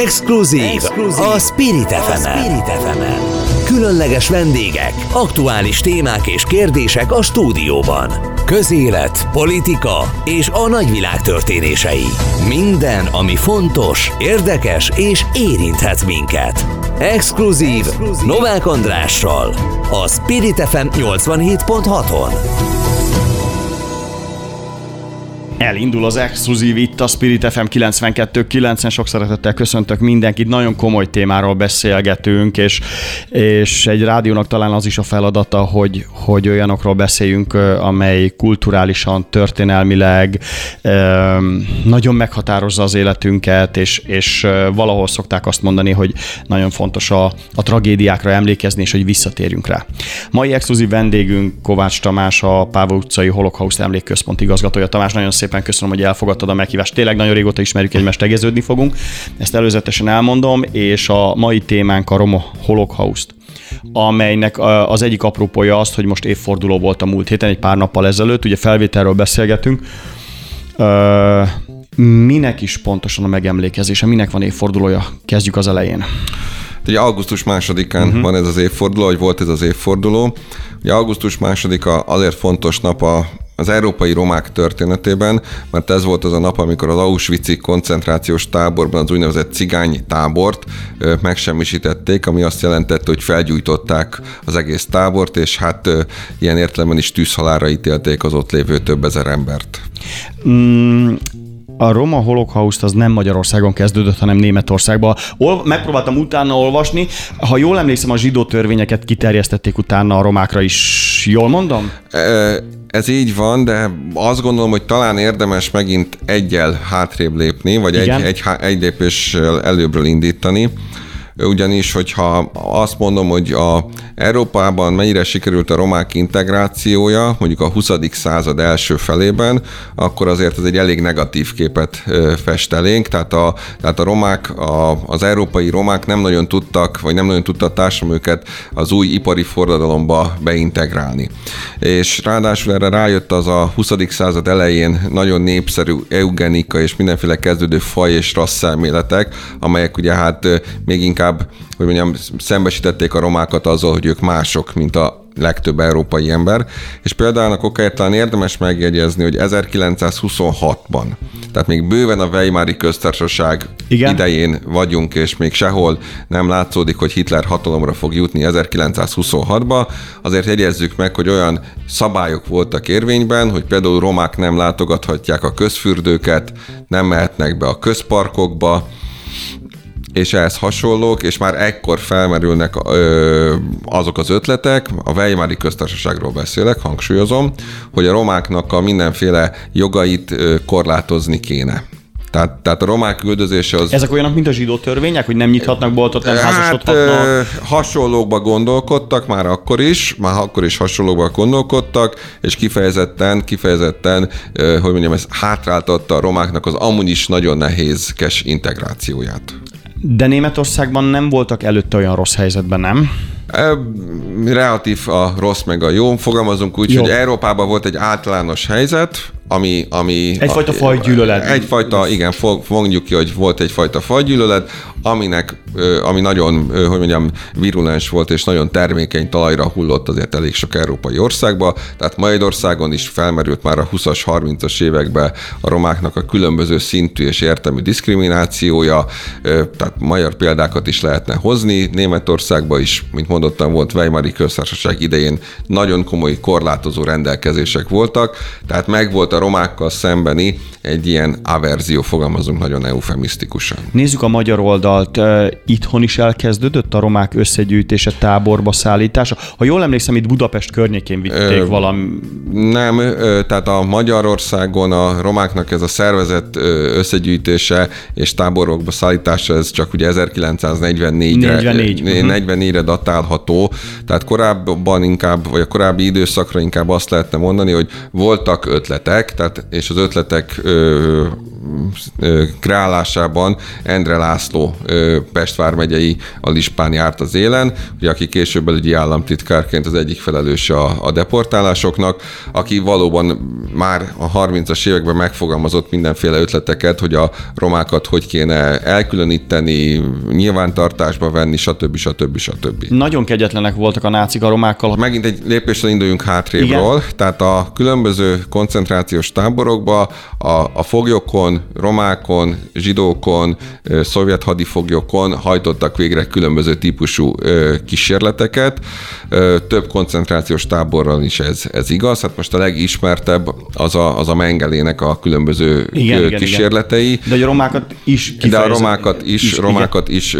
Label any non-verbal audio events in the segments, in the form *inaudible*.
Exkluzív, Exkluzív a Spirit fm Különleges vendégek, aktuális témák és kérdések a stúdióban. Közélet, politika és a nagyvilág történései. Minden, ami fontos, érdekes és érinthet minket. Exkluzív, Exkluzív. Novák Andrással a Spirit FM 87.6-on. Elindul az exkluzív itt a Spirit FM 92.9-en. Sok szeretettel köszöntök mindenkit. Nagyon komoly témáról beszélgetünk, és, és egy rádiónak talán az is a feladata, hogy, hogy olyanokról beszéljünk, amely kulturálisan, történelmileg nagyon meghatározza az életünket, és, és valahol szokták azt mondani, hogy nagyon fontos a, a tragédiákra emlékezni, és hogy visszatérjünk rá. Mai exkluzív vendégünk Kovács Tamás, a Páva utcai Holokauszt Emlékközpont igazgatója. Tamás, nagyon szép szépen köszönöm, hogy elfogadtad a meghívást. Tényleg nagyon régóta ismerjük egymást, tegeződni fogunk. Ezt előzetesen elmondom, és a mai témánk a Roma Holocaust amelynek az egyik apropója azt, hogy most évforduló volt a múlt héten, egy pár nappal ezelőtt, ugye felvételről beszélgetünk. Minek is pontosan a megemlékezése, minek van évfordulója? Kezdjük az elején. Ugye augusztus másodikán uh-huh. van ez az évforduló, vagy volt ez az évforduló. Ugye augusztus másodika azért fontos nap a az európai romák történetében, mert ez volt az a nap, amikor az Auschwitz koncentrációs táborban az úgynevezett cigány tábort megsemmisítették, ami azt jelentette, hogy felgyújtották az egész tábort, és hát ilyen értelemben is tűzhalára ítélték az ott lévő több ezer embert. Mm, a roma holokauszt az nem Magyarországon kezdődött, hanem Németországban. Ol- megpróbáltam utána olvasni. Ha jól emlékszem, a zsidó törvényeket kiterjesztették utána a romákra is. Jól mondom? Ez így van, de azt gondolom, hogy talán érdemes megint egyel hátrébb lépni, vagy egy, egy, egy lépéssel előbbről indítani ugyanis, hogyha azt mondom, hogy a Európában mennyire sikerült a romák integrációja, mondjuk a 20. század első felében, akkor azért ez egy elég negatív képet fest elénk, tehát a, tehát a romák, a, az európai romák nem nagyon tudtak, vagy nem nagyon tudta a társadalom őket az új ipari forradalomba beintegrálni. És ráadásul erre rájött az a 20. század elején nagyon népszerű eugenika és mindenféle kezdődő faj és rasszáméletek, amelyek ugye hát még inkább inkább, hogy mondjam, szembesítették a romákat azzal, hogy ők mások, mint a legtöbb európai ember, és például a kokáért talán érdemes megjegyezni, hogy 1926-ban, tehát még bőven a Weimári köztársaság Igen? idején vagyunk, és még sehol nem látszódik, hogy Hitler hatalomra fog jutni 1926-ba, azért jegyezzük meg, hogy olyan szabályok voltak érvényben, hogy például romák nem látogathatják a közfürdőket, nem mehetnek be a közparkokba, és ehhez hasonlók, és már ekkor felmerülnek ö, azok az ötletek, a Weimári köztársaságról beszélek, hangsúlyozom, hogy a romáknak a mindenféle jogait ö, korlátozni kéne. Tehát, tehát a romák üldözése az... Ezek olyanok, mint a zsidó törvények, hogy nem nyithatnak boltot, nem hát, házasodhatnak? hasonlókba gondolkodtak már akkor is, már akkor is hasonlókba gondolkodtak, és kifejezetten, kifejezetten, hogy mondjam, ez hátráltatta a romáknak az amúgy is nagyon nehézkes integrációját. De Németországban nem voltak előtte olyan rossz helyzetben, nem? Relatív a rossz meg a jó. Fogalmazunk úgy, jó. hogy Európában volt egy általános helyzet, ami... ami egyfajta fajgyűlölet. Egyfajta, igen, mondjuk ki, hogy volt egyfajta fajgyűlölet, aminek, ami nagyon, hogy mondjam, virulens volt, és nagyon termékeny talajra hullott azért elég sok európai országba. Tehát Magyarországon is felmerült már a 20-as, 30-as években a romáknak a különböző szintű és értelmű diszkriminációja, tehát magyar példákat is lehetne hozni. Németországban is, mint mondottam, volt Weimari köztársaság idején nagyon komoly korlátozó rendelkezések voltak, tehát megvolt a romákkal szembeni egy ilyen averzió, fogalmazunk nagyon eufemisztikusan. Nézzük a magyar oldalt. Itthon is elkezdődött a romák összegyűjtése, táborba szállítása. Ha jól emlékszem, itt Budapest környékén vitték valami. Nem, tehát a Magyarországon a romáknak ez a szervezet összegyűjtése és táborokba szállítása, ez csak ugye 1944-re 44. 44-re datálható, tehát korábban inkább, vagy a korábbi időszakra inkább azt lehetne mondani, hogy voltak ötletek, tehát, és az ötletek ö, kreálásában Endre László Pest vármegyei alispán járt az élen, ugye, aki később belügyi államtitkárként az egyik felelős a, a deportálásoknak, aki valóban már a 30-as években megfogalmazott mindenféle ötleteket, hogy a romákat hogy kéne elkülöníteni, nyilvántartásba venni, stb. stb. stb. Nagyon kegyetlenek voltak a nácik a romákkal. Megint egy lépésre induljunk hátrébről, Igen. tehát a különböző koncentrációs táborokba a, a foglyokon, romákon, zsidókon, szovjet hadifoglyokon hajtottak végre különböző típusú kísérleteket. Több koncentrációs táborral is ez, ez igaz. Hát most a legismertebb az a, az a Mengelének a különböző igen, kísérletei. Igen, igen. De a romákat is De a romákat is, is romákat igen. is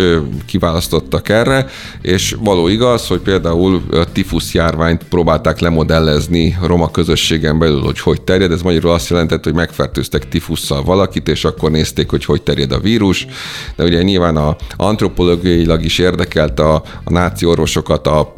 kiválasztottak erre, és való igaz, hogy például a tifusz járványt próbálták lemodellezni roma közösségen belül, hogy hogy terjed. Ez magyarul azt jelentett, hogy megfertőztek tifusszal valakit, és akkor nézték, hogy hogy terjed a vírus. De ugye nyilván a antropológiailag is érdekelt a, a náci orvosokat a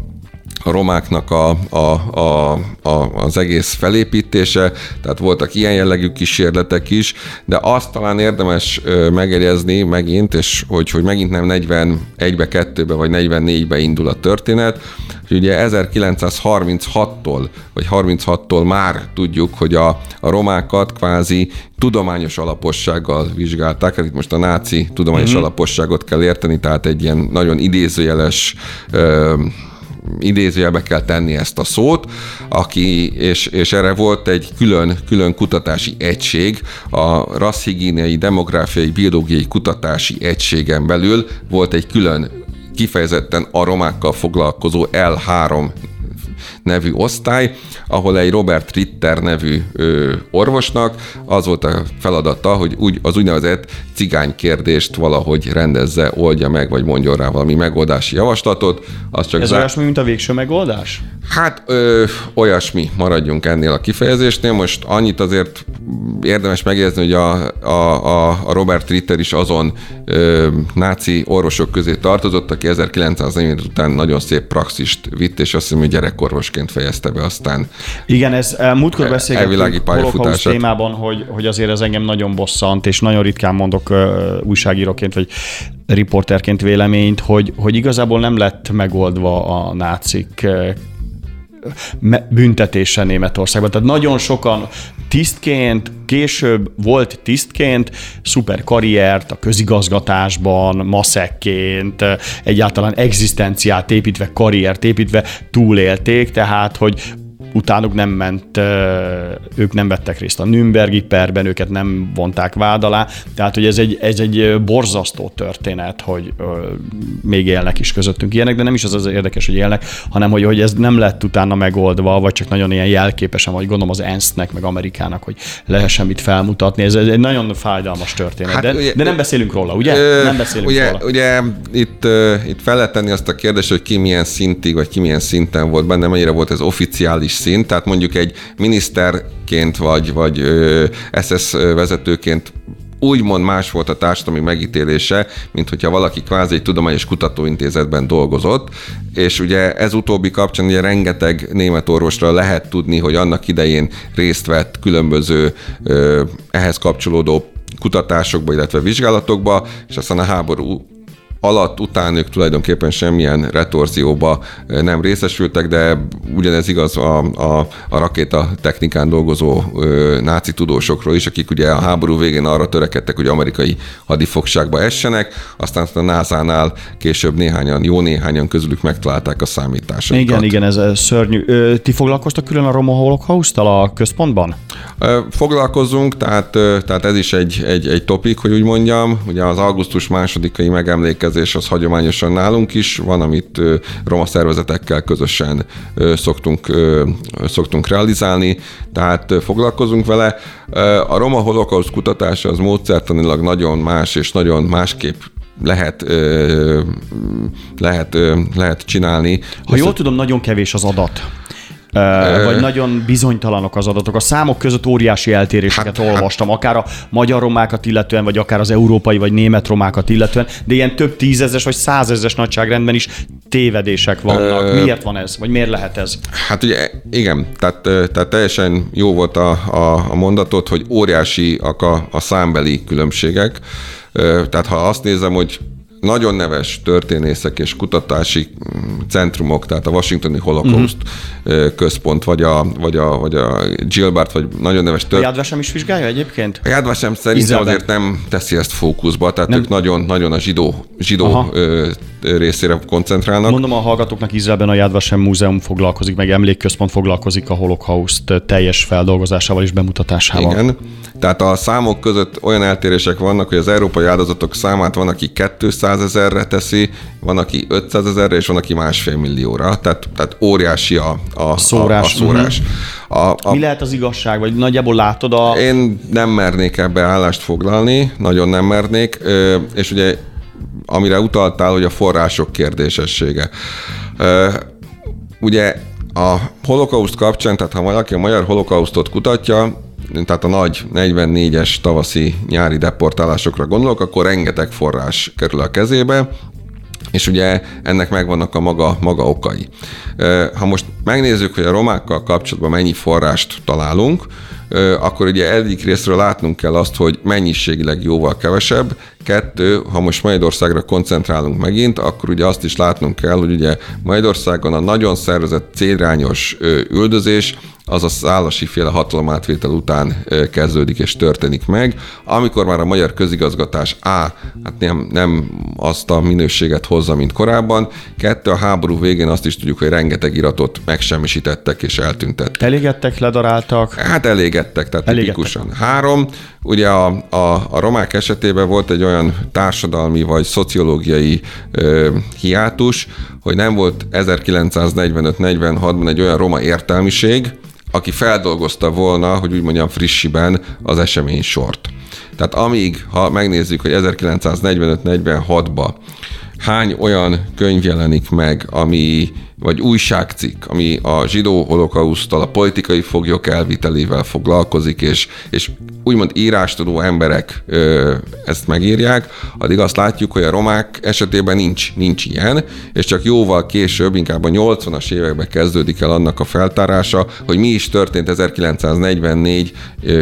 a romáknak a, a, a, a, az egész felépítése, tehát voltak ilyen jellegű kísérletek is, de azt talán érdemes megjegyezni megint, és hogy, hogy megint nem 41-be, 2-be vagy 44-be indul a történet, hogy ugye 1936-tól, vagy 36-tól már tudjuk, hogy a, a romákat kvázi tudományos alapossággal vizsgálták, hát itt most a náci tudományos mm-hmm. alaposságot kell érteni, tehát egy ilyen nagyon idézőjeles ö, idézőjelbe kell tenni ezt a szót, aki, és, és erre volt egy külön, külön kutatási egység, a rasszhigiéniai, demográfiai, biológiai kutatási egységen belül volt egy külön kifejezetten aromákkal foglalkozó L3 nevű osztály, ahol egy Robert Ritter nevű ö, orvosnak az volt a feladata, hogy úgy, az úgynevezett cigány kérdést valahogy rendezze, oldja meg, vagy mondjon rá valami megoldási javaslatot. Az csak Ez zár... olyasmi, mint a végső megoldás? Hát ö, olyasmi, maradjunk ennél a kifejezésnél. Most annyit azért érdemes megjegyezni, hogy a, a, a, Robert Ritter is azon ö, náci orvosok közé tartozott, aki 1940 után nagyon szép praxist vitt, és azt hiszem, hogy gyerekorvosként fejezte be aztán. Igen, ez e, múltkor beszélgettünk a témában, hogy, hogy azért ez engem nagyon bosszant, és nagyon ritkán mondok uh, újságíróként, vagy riporterként véleményt, hogy, hogy igazából nem lett megoldva a nácik büntetése Németországban. Tehát nagyon sokan tisztként, később volt tisztként, szuper karriert a közigazgatásban, maszekként, egyáltalán egzisztenciát építve, karriert építve túlélték, tehát hogy utánuk nem ment, ők nem vettek részt a Nürnbergi perben, őket nem vonták vád alá, tehát hogy ez egy, ez egy borzasztó történet, hogy még élnek is közöttünk ilyenek, de nem is az az érdekes, hogy élnek, hanem hogy, hogy ez nem lett utána megoldva, vagy csak nagyon ilyen jelképesen, vagy gondolom az ENSZ-nek, meg Amerikának, hogy lehessen mit felmutatni. Ez egy nagyon fájdalmas történet, hát, de, ugye, de nem beszélünk róla, ugye? Ö, nem beszélünk ugye, róla. Ugye itt, itt fel lehet tenni azt a kérdést, hogy ki milyen szintig, vagy ki milyen szinten volt benne, mennyire volt ez oficiális szint, tehát mondjuk egy miniszterként vagy, vagy SS vezetőként úgymond más volt a társadalmi megítélése, mint hogyha valaki kvázi egy tudományos kutatóintézetben dolgozott, és ugye ez utóbbi kapcsán ugye rengeteg német orvosra lehet tudni, hogy annak idején részt vett különböző ehhez kapcsolódó kutatásokba, illetve vizsgálatokba, és aztán a háború alatt, után ők tulajdonképpen semmilyen retorzióba eh, nem részesültek, de ugyanez igaz a, a, a rakéta technikán dolgozó ö, náci tudósokról is, akik ugye a háború végén arra törekedtek, hogy amerikai hadifogságba essenek, aztán a NASA-nál később néhányan, jó néhányan közülük megtalálták a számításokat. Igen, igen, ez szörnyű. Ti foglalkoztak külön a Roma Holokausztal a központban? Foglalkozunk, tehát, tehát ez is egy, egy, egy topik, hogy úgy mondjam. Ugye az augusztus másodikai megemlékezés az hagyományosan nálunk is van, amit roma szervezetekkel közösen szoktunk, szoktunk realizálni, tehát foglalkozunk vele. A roma holokauszt kutatása az módszertanilag nagyon más és nagyon másképp lehet, lehet, lehet csinálni. Ha jól tudom, nagyon kevés az adat. Vagy nagyon bizonytalanok az adatok. A számok között óriási eltéréseket hát, hát- olvastam, akár a magyar romákat illetően, vagy akár az európai vagy német romákat illetően, de ilyen több tízezes vagy százezes nagyságrendben is tévedések vannak. Ö... Miért van ez, vagy miért lehet ez? Hát ugye igen, tehát, tehát teljesen jó volt a, a, a mondatot, hogy óriásiak a, a számbeli különbségek. Tehát ha azt nézem, hogy nagyon neves történészek és kutatási mm, centrumok, tehát a Washingtoni Holocaust uh-huh. központ, vagy a, vagy a, vagy a Gilbert, vagy nagyon neves történészek. A Jadvasem is vizsgálja egyébként? A Jadvasem szerintem azért nem teszi ezt fókuszba, tehát nem. ők nagyon, nagyon a zsidó, zsidó részére koncentrálnak. Mondom a hallgatóknak, Izraelben a Jadvasem Múzeum foglalkozik, meg emlékközpont foglalkozik a holokauszt teljes feldolgozásával és bemutatásával. Igen, tehát a számok között olyan eltérések vannak, hogy az európai áldozatok számát van, aki 200 ezerre teszi, van, aki 500 ezerre, és van, aki másfél millióra. Tehát, tehát óriási a, a, szórás. A, a szórás. Uh-huh. A, a, Mi lehet az igazság, vagy nagyjából látod a... Én nem mernék ebbe állást foglalni, nagyon nem mernék, és ugye amire utaltál, hogy a források kérdésessége. Ugye a holokauszt kapcsán, tehát ha valaki a magyar holokausztot kutatja, tehát a nagy 44-es tavaszi nyári deportálásokra gondolok, akkor rengeteg forrás kerül a kezébe, és ugye ennek megvannak a maga, maga okai. Ha most megnézzük, hogy a romákkal kapcsolatban mennyi forrást találunk, akkor ugye egyik részről látnunk kell azt, hogy mennyiségileg jóval kevesebb. Kettő, ha most Magyarországra koncentrálunk megint, akkor ugye azt is látnunk kell, hogy ugye Magyarországon a nagyon szervezett célrányos üldözés az a szállasi féle hatalomátvétel után kezdődik és történik meg, amikor már a magyar közigazgatás A, hát nem, nem azt a minőséget hozza, mint korábban, kettő, a háború végén azt is tudjuk, hogy rengeteg iratot megsemmisítettek és eltüntettek. Elégettek, ledaráltak? Hát elégettek, tehát elégettek. tipikusan. Három, ugye a, a, a romák esetében volt egy olyan társadalmi vagy szociológiai ö, hiátus, hogy nem volt 1945-46-ban egy olyan roma értelmiség, aki feldolgozta volna, hogy úgy mondjam frissiben az esemény sort. Tehát amíg, ha megnézzük, hogy 1945-46-ba hány olyan könyv jelenik meg, ami vagy újságcikk, ami a zsidó holokausztal, a politikai foglyok elvitelével foglalkozik, és, és úgymond írástudó emberek ö, ezt megírják, addig azt látjuk, hogy a romák esetében nincs, nincs ilyen, és csak jóval később, inkább a 80-as években kezdődik el annak a feltárása, hogy mi is történt 1944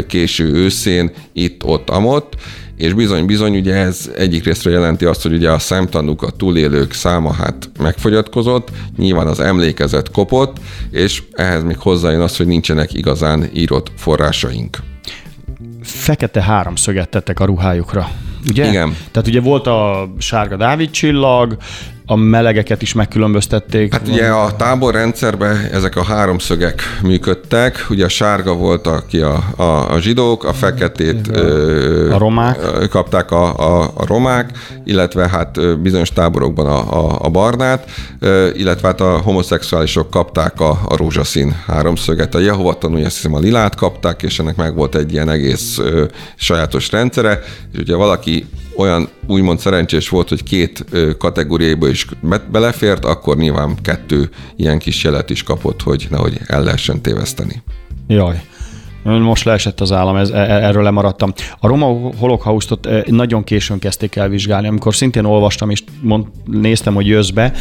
késő őszén, itt, ott, amott, és bizony-bizony ugye ez egyik részről jelenti azt, hogy ugye a szemtanúk, a túlélők száma hát megfogyatkozott, nyilván az emlékezet kopott, és ehhez még hozzájön az, hogy nincsenek igazán írott forrásaink. Fekete háromszöget tettek a ruhájukra. Ugye? Igen. Tehát ugye volt a sárga Dávid csillag, a melegeket is megkülönböztették. Hát ugye a táborrendszerben ezek a háromszögek működtek, ugye a sárga volt aki a, a, a zsidók, a feketét a, a romák. kapták a, a, a romák, illetve hát bizonyos táborokban a, a, a barnát, illetve hát a homoszexuálisok kapták a, a rózsaszín háromszöget. A Jehova tanulja, azt hiszem a lilát kapták, és ennek meg volt egy ilyen egész ö, sajátos rendszere, és ugye valaki olyan úgymond szerencsés volt, hogy két kategóriába is belefért, akkor nyilván kettő ilyen kis jelet is kapott, hogy nehogy el lehessen téveszteni. Jaj. Most leesett az állam, ez, e, e, erről lemaradtam. A roma holokausztot e, nagyon későn kezdték el vizsgálni, amikor szintén olvastam és mond, néztem, hogy jössz be.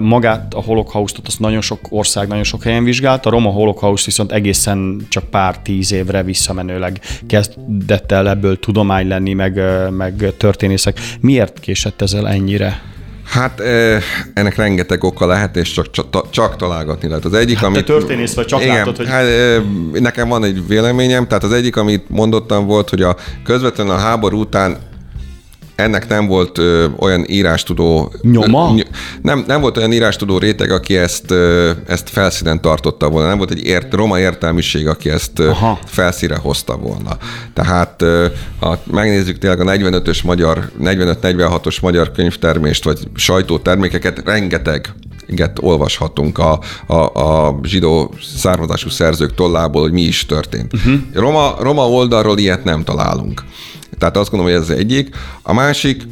Magát a holokausztot azt nagyon sok ország, nagyon sok helyen vizsgált, a roma holokauszt viszont egészen csak pár tíz évre visszamenőleg kezdett el ebből tudomány lenni, meg, meg történészek. Miért késett ezzel ennyire? Hát ennek rengeteg oka lehet, és csak, csak, csak találgatni lehet. Az egyik, hát amit... Te történész vagy, csak igen, látod, hogy... Hát, nekem van egy véleményem, tehát az egyik, amit mondottam volt, hogy a közvetlenül a háború után ennek nem volt ö, olyan írástudó... Nyoma? Ö, nem, nem volt olyan írástudó réteg, aki ezt, ö, ezt felszínen tartotta volna. Nem volt egy ért, roma értelmiség, aki ezt Aha. felszíre hozta volna. Tehát ö, ha megnézzük tényleg a 45-ös magyar, 45-46-os magyar könyvtermést, vagy sajtótermékeket, rengeteg inget olvashatunk a, a, a zsidó származású szerzők tollából, hogy mi is történt. Uh-huh. Roma, Roma oldalról ilyet nem találunk. Tehát azt gondolom, hogy ez az egyik. A másik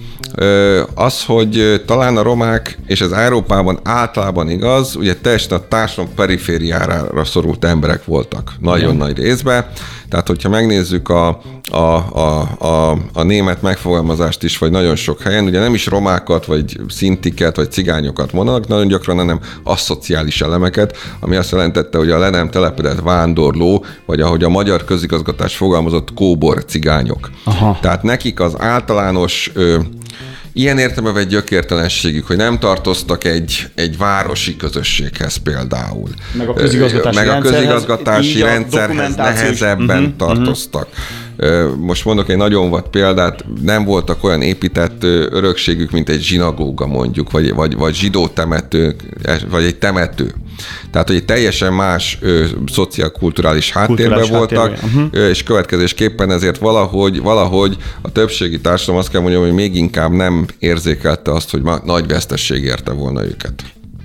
az, hogy talán a romák, és ez Európában általában igaz, ugye teljesen a társadalom perifériára szorult emberek voltak nagyon nagy részben. Tehát, hogyha megnézzük a, a, a, a, a német megfogalmazást is, vagy nagyon sok helyen, ugye nem is romákat, vagy szintiket, vagy cigányokat mondanak, nagyon gyakran hanem aszociális elemeket, ami azt jelentette, hogy a le nem telepedett vándorló, vagy ahogy a magyar közigazgatás fogalmazott, kóbor cigányok. Aha. Tehát nekik az általános ö, ilyen értelme egy gyökértelenségük, hogy nem tartoztak egy, egy városi közösséghez például. Meg a közigazgatási, Meg a közigazgatási rendszerhez nehezebben uh-huh, tartoztak. Uh-huh. Most mondok egy nagyon vad példát, nem voltak olyan épített örökségük, mint egy zsinagóga mondjuk, vagy, vagy, vagy zsidó temető, vagy egy temető. Tehát, hogy egy teljesen más ö, szociálkulturális háttérben voltak, uh-huh. ö, és következésképpen ezért valahogy, valahogy a többségi társadalom azt kell mondjam, hogy még inkább nem érzékelte azt, hogy nagy vesztesség érte volna őket.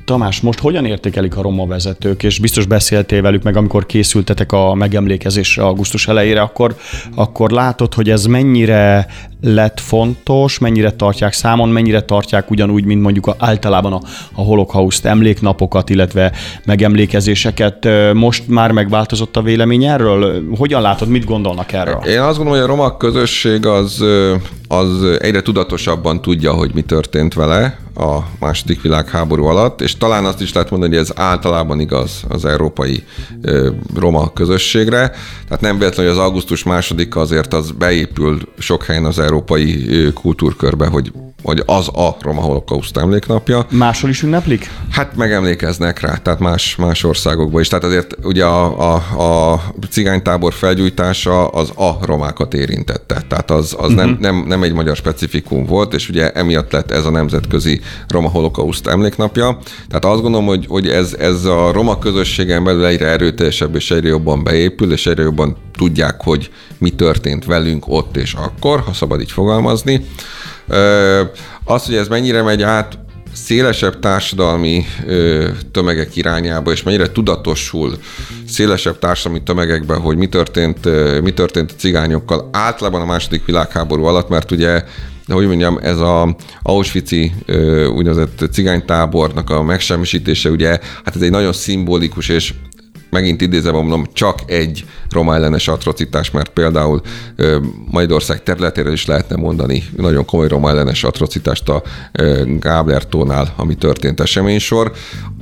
Tamás, most hogyan értékelik a roma vezetők, és biztos beszéltél velük meg, amikor készültetek a megemlékezésre augusztus elejére, akkor, akkor látod, hogy ez mennyire lett fontos, mennyire tartják számon, mennyire tartják ugyanúgy, mint mondjuk általában a, a holokauszt emléknapokat, illetve megemlékezéseket. Most már megváltozott a vélemény erről? Hogyan látod, mit gondolnak erről? Én azt gondolom, hogy a roma közösség az, az egyre tudatosabban tudja, hogy mi történt vele, a második világháború alatt, és talán azt is lehet mondani, hogy ez általában igaz az európai roma közösségre. Tehát nem véletlenül, hogy az augusztus második azért az beépül sok helyen az európai kultúrkörbe, hogy hogy az a Roma Holokauszt emléknapja. Máshol is ünneplik? Hát megemlékeznek rá, tehát más, más országokban is. Tehát azért ugye a, a, a cigánytábor felgyújtása az a romákat érintette. Tehát az, az uh-huh. nem, mhm. nem, nem egy magyar specifikum volt, és ugye emiatt lett ez a nemzetközi Roma Holokauszt emléknapja. Tehát azt gondolom, hogy, hogy ez, ez a roma közösségen belül egyre erőteljesebb és egyre jobban beépül, és egyre jobban tudják, hogy mi történt velünk ott és akkor, ha szabad így fogalmazni. Az, hogy ez mennyire megy át szélesebb társadalmi tömegek irányába, és mennyire tudatosul szélesebb társadalmi tömegekben, hogy mi történt, mi történt a cigányokkal általában a második világháború alatt, mert ugye de hogy mondjam, ez a Auschwitz-i úgynevezett cigánytábornak a megsemmisítése, ugye, hát ez egy nagyon szimbolikus és megint idézem, mondom, csak egy roma ellenes atrocitás, mert például Magyarország területére is lehetne mondani nagyon komoly roma ellenes atrocitást a Gáblertónál, ami történt eseménysor.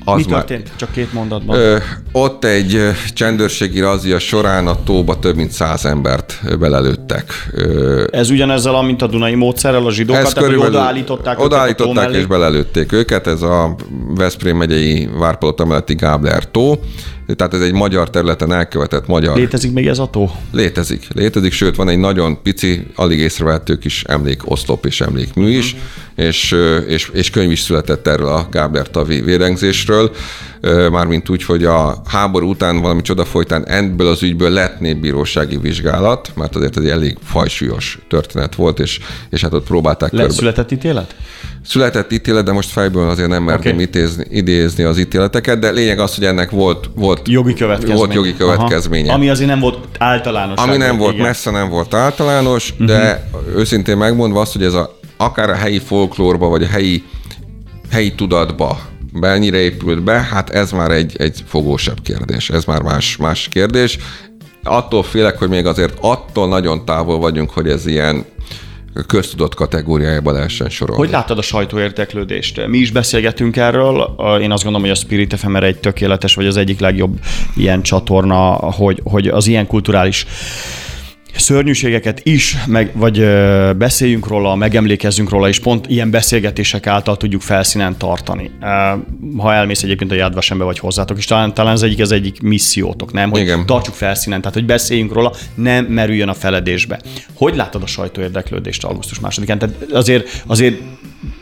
Az Mi történt? Már, Csak két mondatban. Ö, ott egy csendőrségi razia során a tóba több mint száz embert belelőttek. Ö, ez ugyanezzel, mint a Dunai módszerrel a zsidókat, tehát odaállították Odaállították és belelőtték őket, ez a Veszprém megyei Várpalota melletti Gábler tó, tehát ez egy magyar területen elkövetett magyar. Létezik még ez a tó? Létezik, létezik, sőt van egy nagyon pici, alig észrevehető kis emlékoszlop és emlékmű is, uh-huh. és, és, és könyv is született erről a Gábler Tavi vérengzésről, mármint úgy, hogy a háború után valami csoda folytán ebből az ügyből lett népbírósági vizsgálat, mert azért ez egy elég fajsúlyos történet volt, és, és hát ott próbálták Lett körbe. született ítélet? Született ítélet, de most fejből azért nem mertem okay. idézni, idézni az ítéleteket, de lényeg az, hogy ennek volt, volt jogi következménye. Volt jogi következménye. Ami azért nem volt általános. Ami nem volt, igen. messze nem volt általános, uh-huh. de őszintén megmondva azt, hogy ez a, akár a helyi folklórba, vagy a helyi, helyi tudatba mennyire épült be, hát ez már egy, egy fogósebb kérdés, ez már más, más kérdés. Attól félek, hogy még azért attól nagyon távol vagyunk, hogy ez ilyen köztudott kategóriájába lehessen sorolni. Hogy láttad a sajtó érdeklődést? Mi is beszélgetünk erről. Én azt gondolom, hogy a Spirit FM egy tökéletes, vagy az egyik legjobb ilyen csatorna, hogy, hogy az ilyen kulturális szörnyűségeket is, meg, vagy ö, beszéljünk róla, megemlékezzünk róla, és pont ilyen beszélgetések által tudjuk felszínen tartani. Ha elmész egyébként a Jádvasembe vagy hozzátok, és talán, talán ez egyik, az egyik missziótok, nem? Hogy Igen. tartsuk felszínen, tehát hogy beszéljünk róla, nem merüljön a feledésbe. Hogy látod a sajtó érdeklődést augusztus másodikán? Tehát azért, azért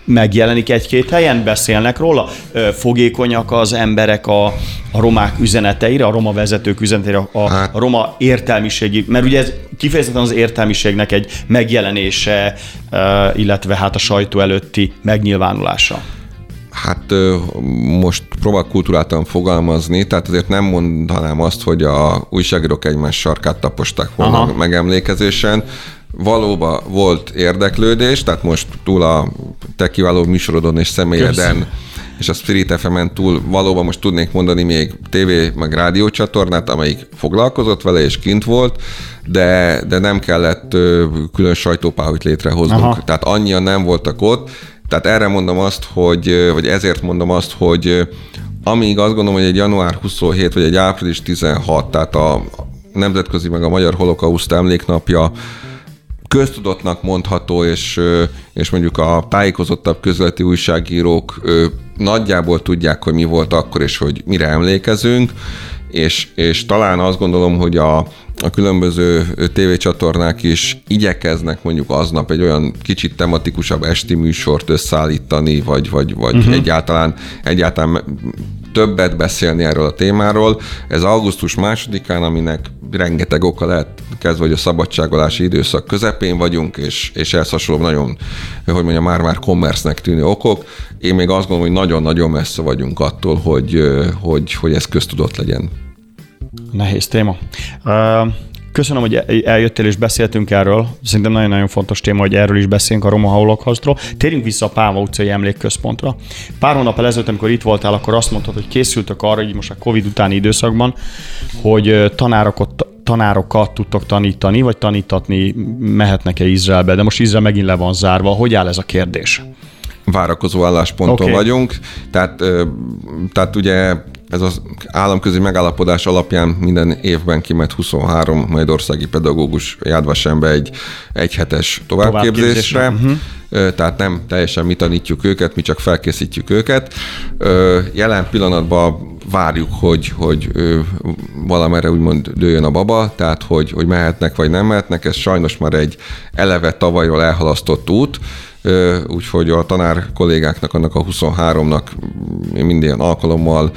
megjelenik egy-két helyen, beszélnek róla, fogékonyak az emberek a, a romák üzeneteire, a roma vezetők üzeneteire, a, hát. a roma értelmiségi, mert ugye ez kifejezetten az értelmiségnek egy megjelenése, illetve hát a sajtó előtti megnyilvánulása. Hát most próbál kultúráltan fogalmazni, tehát azért nem mondanám azt, hogy a újságírók egymás sarkát taposták volna Aha. megemlékezésen, valóban volt érdeklődés, tehát most túl a te kiváló műsorodon és személyeden Köszön és a Spirit fm túl valóban most tudnék mondani még tévé meg rádió csatornát, amelyik foglalkozott vele és kint volt, de, de nem kellett külön sajtópáholyt létrehoznunk. Aha. Tehát annyian nem voltak ott, tehát erre mondom azt, hogy, vagy ezért mondom azt, hogy amíg azt gondolom, hogy egy január 27 vagy egy április 16, tehát a nemzetközi meg a Magyar Holokauszt emléknapja köztudatnak mondható, és, és mondjuk a tájékozottabb közleti újságírók nagyjából tudják, hogy mi volt akkor, és hogy mire emlékezünk, és, és talán azt gondolom, hogy a, a különböző tévécsatornák is igyekeznek mondjuk aznap egy olyan kicsit tematikusabb esti műsort összeállítani, vagy, vagy, vagy uh-huh. egyáltalán, egyáltalán többet beszélni erről a témáról. Ez augusztus másodikán, aminek rengeteg oka lehet, kezdve, hogy a szabadságolási időszak közepén vagyunk, és, és ehhez hasonló nagyon, hogy mondjam, már-már kommersznek tűnő okok. Én még azt gondolom, hogy nagyon-nagyon messze vagyunk attól, hogy, hogy, hogy ez köztudott legyen. Nehéz téma. Köszönöm, hogy eljöttél és beszéltünk erről. Szerintem nagyon-nagyon fontos téma, hogy erről is beszélünk a Roma Holocaustról. Térjünk vissza a Páva utcai emlékközpontra. Pár hónap ezelőtt, amikor itt voltál, akkor azt mondtad, hogy készültök arra, hogy most a Covid utáni időszakban, hogy tanárokat, tanárokat tudtok tanítani, vagy tanítatni mehetnek-e Izraelbe, de most Izrael megint le van zárva. Hogy áll ez a kérdés? Várakozó állásponton okay. vagyunk. Tehát, tehát ugye ez az államközi megállapodás alapján minden évben kimet 23 magyarországi pedagógus Jádvasembe egy egyhetes továbbképzésre. Uh-huh. Tehát nem teljesen mi tanítjuk őket, mi csak felkészítjük őket. Jelen pillanatban várjuk, hogy, hogy valamerre úgymond dőjön a baba, tehát hogy, hogy mehetnek vagy nem mehetnek. Ez sajnos már egy eleve tavalyról elhalasztott út úgyhogy a tanár kollégáknak, annak a 23-nak minden alkalommal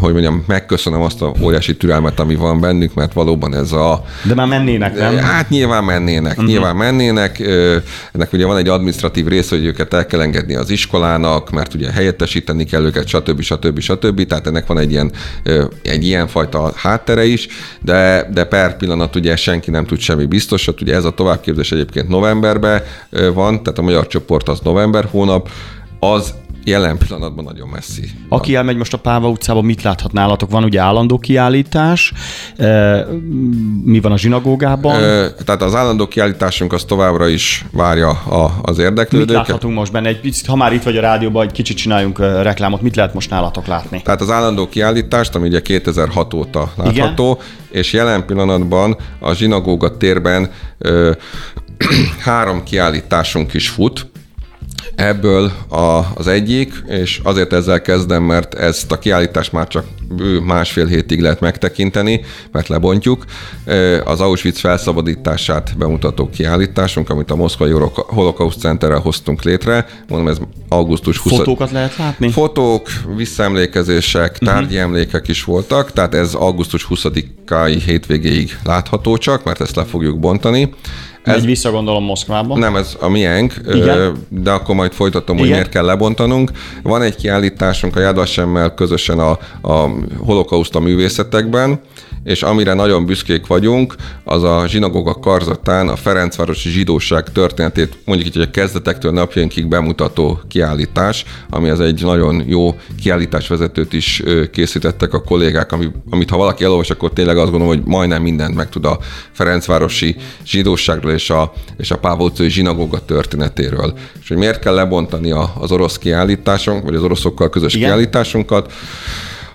hogy mondjam, megköszönöm azt a óriási türelmet, ami van bennük, mert valóban ez a... De már mennének, nem? Hát nyilván mennének, uh-huh. nyilván mennének. Ennek ugye van egy administratív része, hogy őket el kell engedni az iskolának, mert ugye helyettesíteni kell őket, stb. stb. stb. Tehát ennek van egy ilyen, egy ilyen fajta háttere is, de, de per pillanat ugye senki nem tud semmi biztosat. Ugye ez a továbbképzés egyébként novemberben van, tehát a magyar csoport az november hónap, az jelen pillanatban nagyon messzi. Aki elmegy most a Páva utcába, mit láthat nálatok? Van ugye állandó kiállítás, mi van a zsinagógában? Tehát az állandó kiállításunk az továbbra is várja a, az érdeklődőket. Mit láthatunk most benne? Egy picit, ha már itt vagy a rádióban, egy kicsit csináljunk reklámot. Mit lehet most nálatok látni? Tehát az állandó kiállítást, ami ugye 2006 óta látható, Igen? és jelen pillanatban a zsinagóga térben ö, *clears throat* három kiállításunk is fut, Ebből a, az egyik, és azért ezzel kezdem, mert ezt a kiállítást már csak másfél hétig lehet megtekinteni, mert lebontjuk. Az Auschwitz felszabadítását bemutató kiállításunk, amit a Moszkvai Holocaust Centerrel hoztunk létre. Mondom, ez augusztus 20 Fotókat lehet látni? Fotók, visszaemlékezések, mhm. tárgyi uh-huh. emlékek is voltak, tehát ez augusztus 20-ai hétvégéig látható csak, mert ezt le fogjuk bontani. Ez vissza gondolom Moszkvába. Nem, ez a miénk, Igen? de akkor majd folytatom, hogy Igen? miért kell lebontanunk. Van egy kiállításunk a Jádvasemmel közösen a, a holokauszt a művészetekben, és amire nagyon büszkék vagyunk, az a zsinagóga karzatán a Ferencvárosi zsidóság történetét mondjuk így, hogy a kezdetektől napjainkig bemutató kiállítás, ami az egy nagyon jó kiállításvezetőt is készítettek a kollégák, ami, amit ha valaki elolvas, akkor tényleg azt gondolom, hogy majdnem mindent megtud a Ferencvárosi zsidóságról és a, és a Pávócai zsinagóga történetéről. És hogy miért kell lebontani az orosz kiállításunk, vagy az oroszokkal közös Igen. kiállításunkat,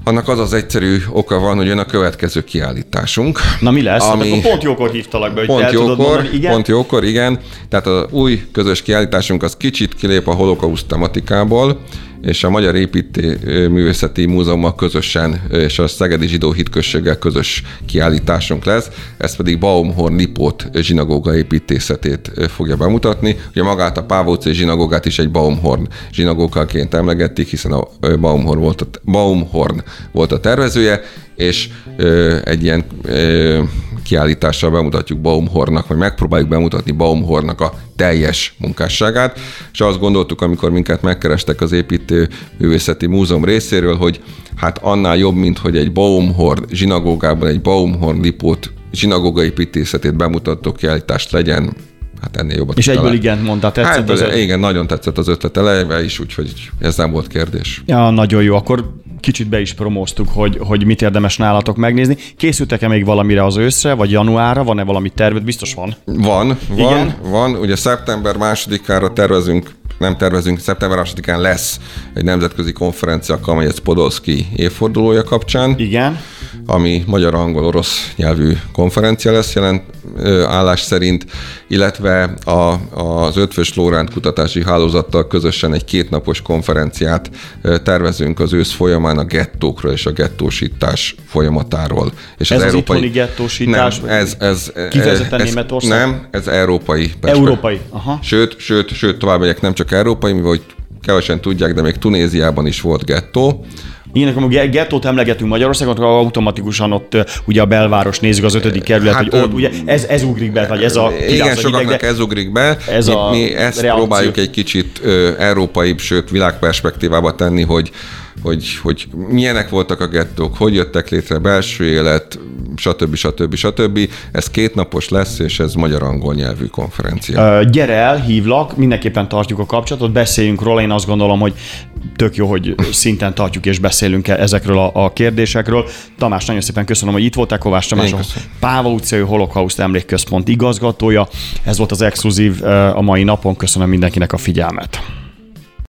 annak az az egyszerű oka van, hogy jön a következő kiállításunk. Na mi lesz? Ami... Hát akkor pont jókor hívtalak be, hogy pont jókor, mondani, igen? Pont jókor, igen. Tehát az új közös kiállításunk az kicsit kilép a holokauszt tematikából, és a Magyar Építművészeti Múzeummal közösen és a Szegedi Zsidó Hitközséggel közös kiállításunk lesz, ez pedig Baumhorn Lipót zsinagóga építészetét fogja bemutatni. Ugye magát a Pávóci zsinagógát is egy Baumhorn zsinagógaként emlegették, hiszen a Baumhorn volt a, Baumhorn volt a tervezője, és egy ilyen kiállítással bemutatjuk Baumhornak, vagy megpróbáljuk bemutatni Baumhornak a teljes munkásságát, és azt gondoltuk, amikor minket megkerestek az építő művészeti múzeum részéről, hogy hát annál jobb, mint hogy egy Baumhorn zsinagógában egy Baumhorn lipót zsinagógai építészetét bemutató kiállítást legyen, hát ennél jobbat. És egyből igen mondta, tetszett hát, az Igen, nagyon tetszett az ötlet eleve is, úgyhogy ez nem volt kérdés. Ja, nagyon jó. Akkor kicsit be is promóztuk, hogy, hogy mit érdemes nálatok megnézni. Készültek-e még valamire az őszre, vagy januárra? Van-e valami tervet? Biztos van. Van, van, Igen? van. Ugye szeptember másodikára tervezünk nem tervezünk, szeptember 2 lesz egy nemzetközi konferencia, amely egy Podolski évfordulója kapcsán. Igen. Ami magyar, angol, orosz nyelvű konferencia lesz jelent állás szerint, illetve a, az Ötvös Lóránt kutatási hálózattal közösen egy kétnapos konferenciát tervezünk az ősz folyamán a gettókról és a gettósítás folyamatáról. És ez az, az európai... gettósítás? Nem, ez, ez, Kifejezetten ez, Németország? Nem, ez európai. Európai, aha. Sőt, sőt, sőt, tovább megyek, nem csak európai, mivel hogy kevesen tudják, de még Tunéziában is volt gettó, igen, amikor gettót emlegetünk Magyarországon, akkor automatikusan ott ugye a belváros nézzük az ötödik kerület, hát, hogy ott ugye ez, ez ugrik be, vagy ez a Igen, sokaknak ez ugrik be. Ez mi, mi ezt reakció. próbáljuk egy kicsit ö, európaibb, sőt világperspektívába tenni, hogy hogy, hogy milyenek voltak a gettók, hogy jöttek létre, belső élet, stb. stb. stb. Ez kétnapos lesz, és ez magyar-angol nyelvű konferencia. Uh, gyere el, hívlak, mindenképpen tartjuk a kapcsolatot, beszéljünk róla, én azt gondolom, hogy tök jó, hogy szinten tartjuk és beszélünk ezekről a, a kérdésekről. Tamás, nagyon szépen köszönöm, hogy itt voltál, Kovács Tamás, a Páva utcai Holokauszt Emlékközpont igazgatója. Ez volt az exkluzív a mai napon, köszönöm mindenkinek a figyelmet.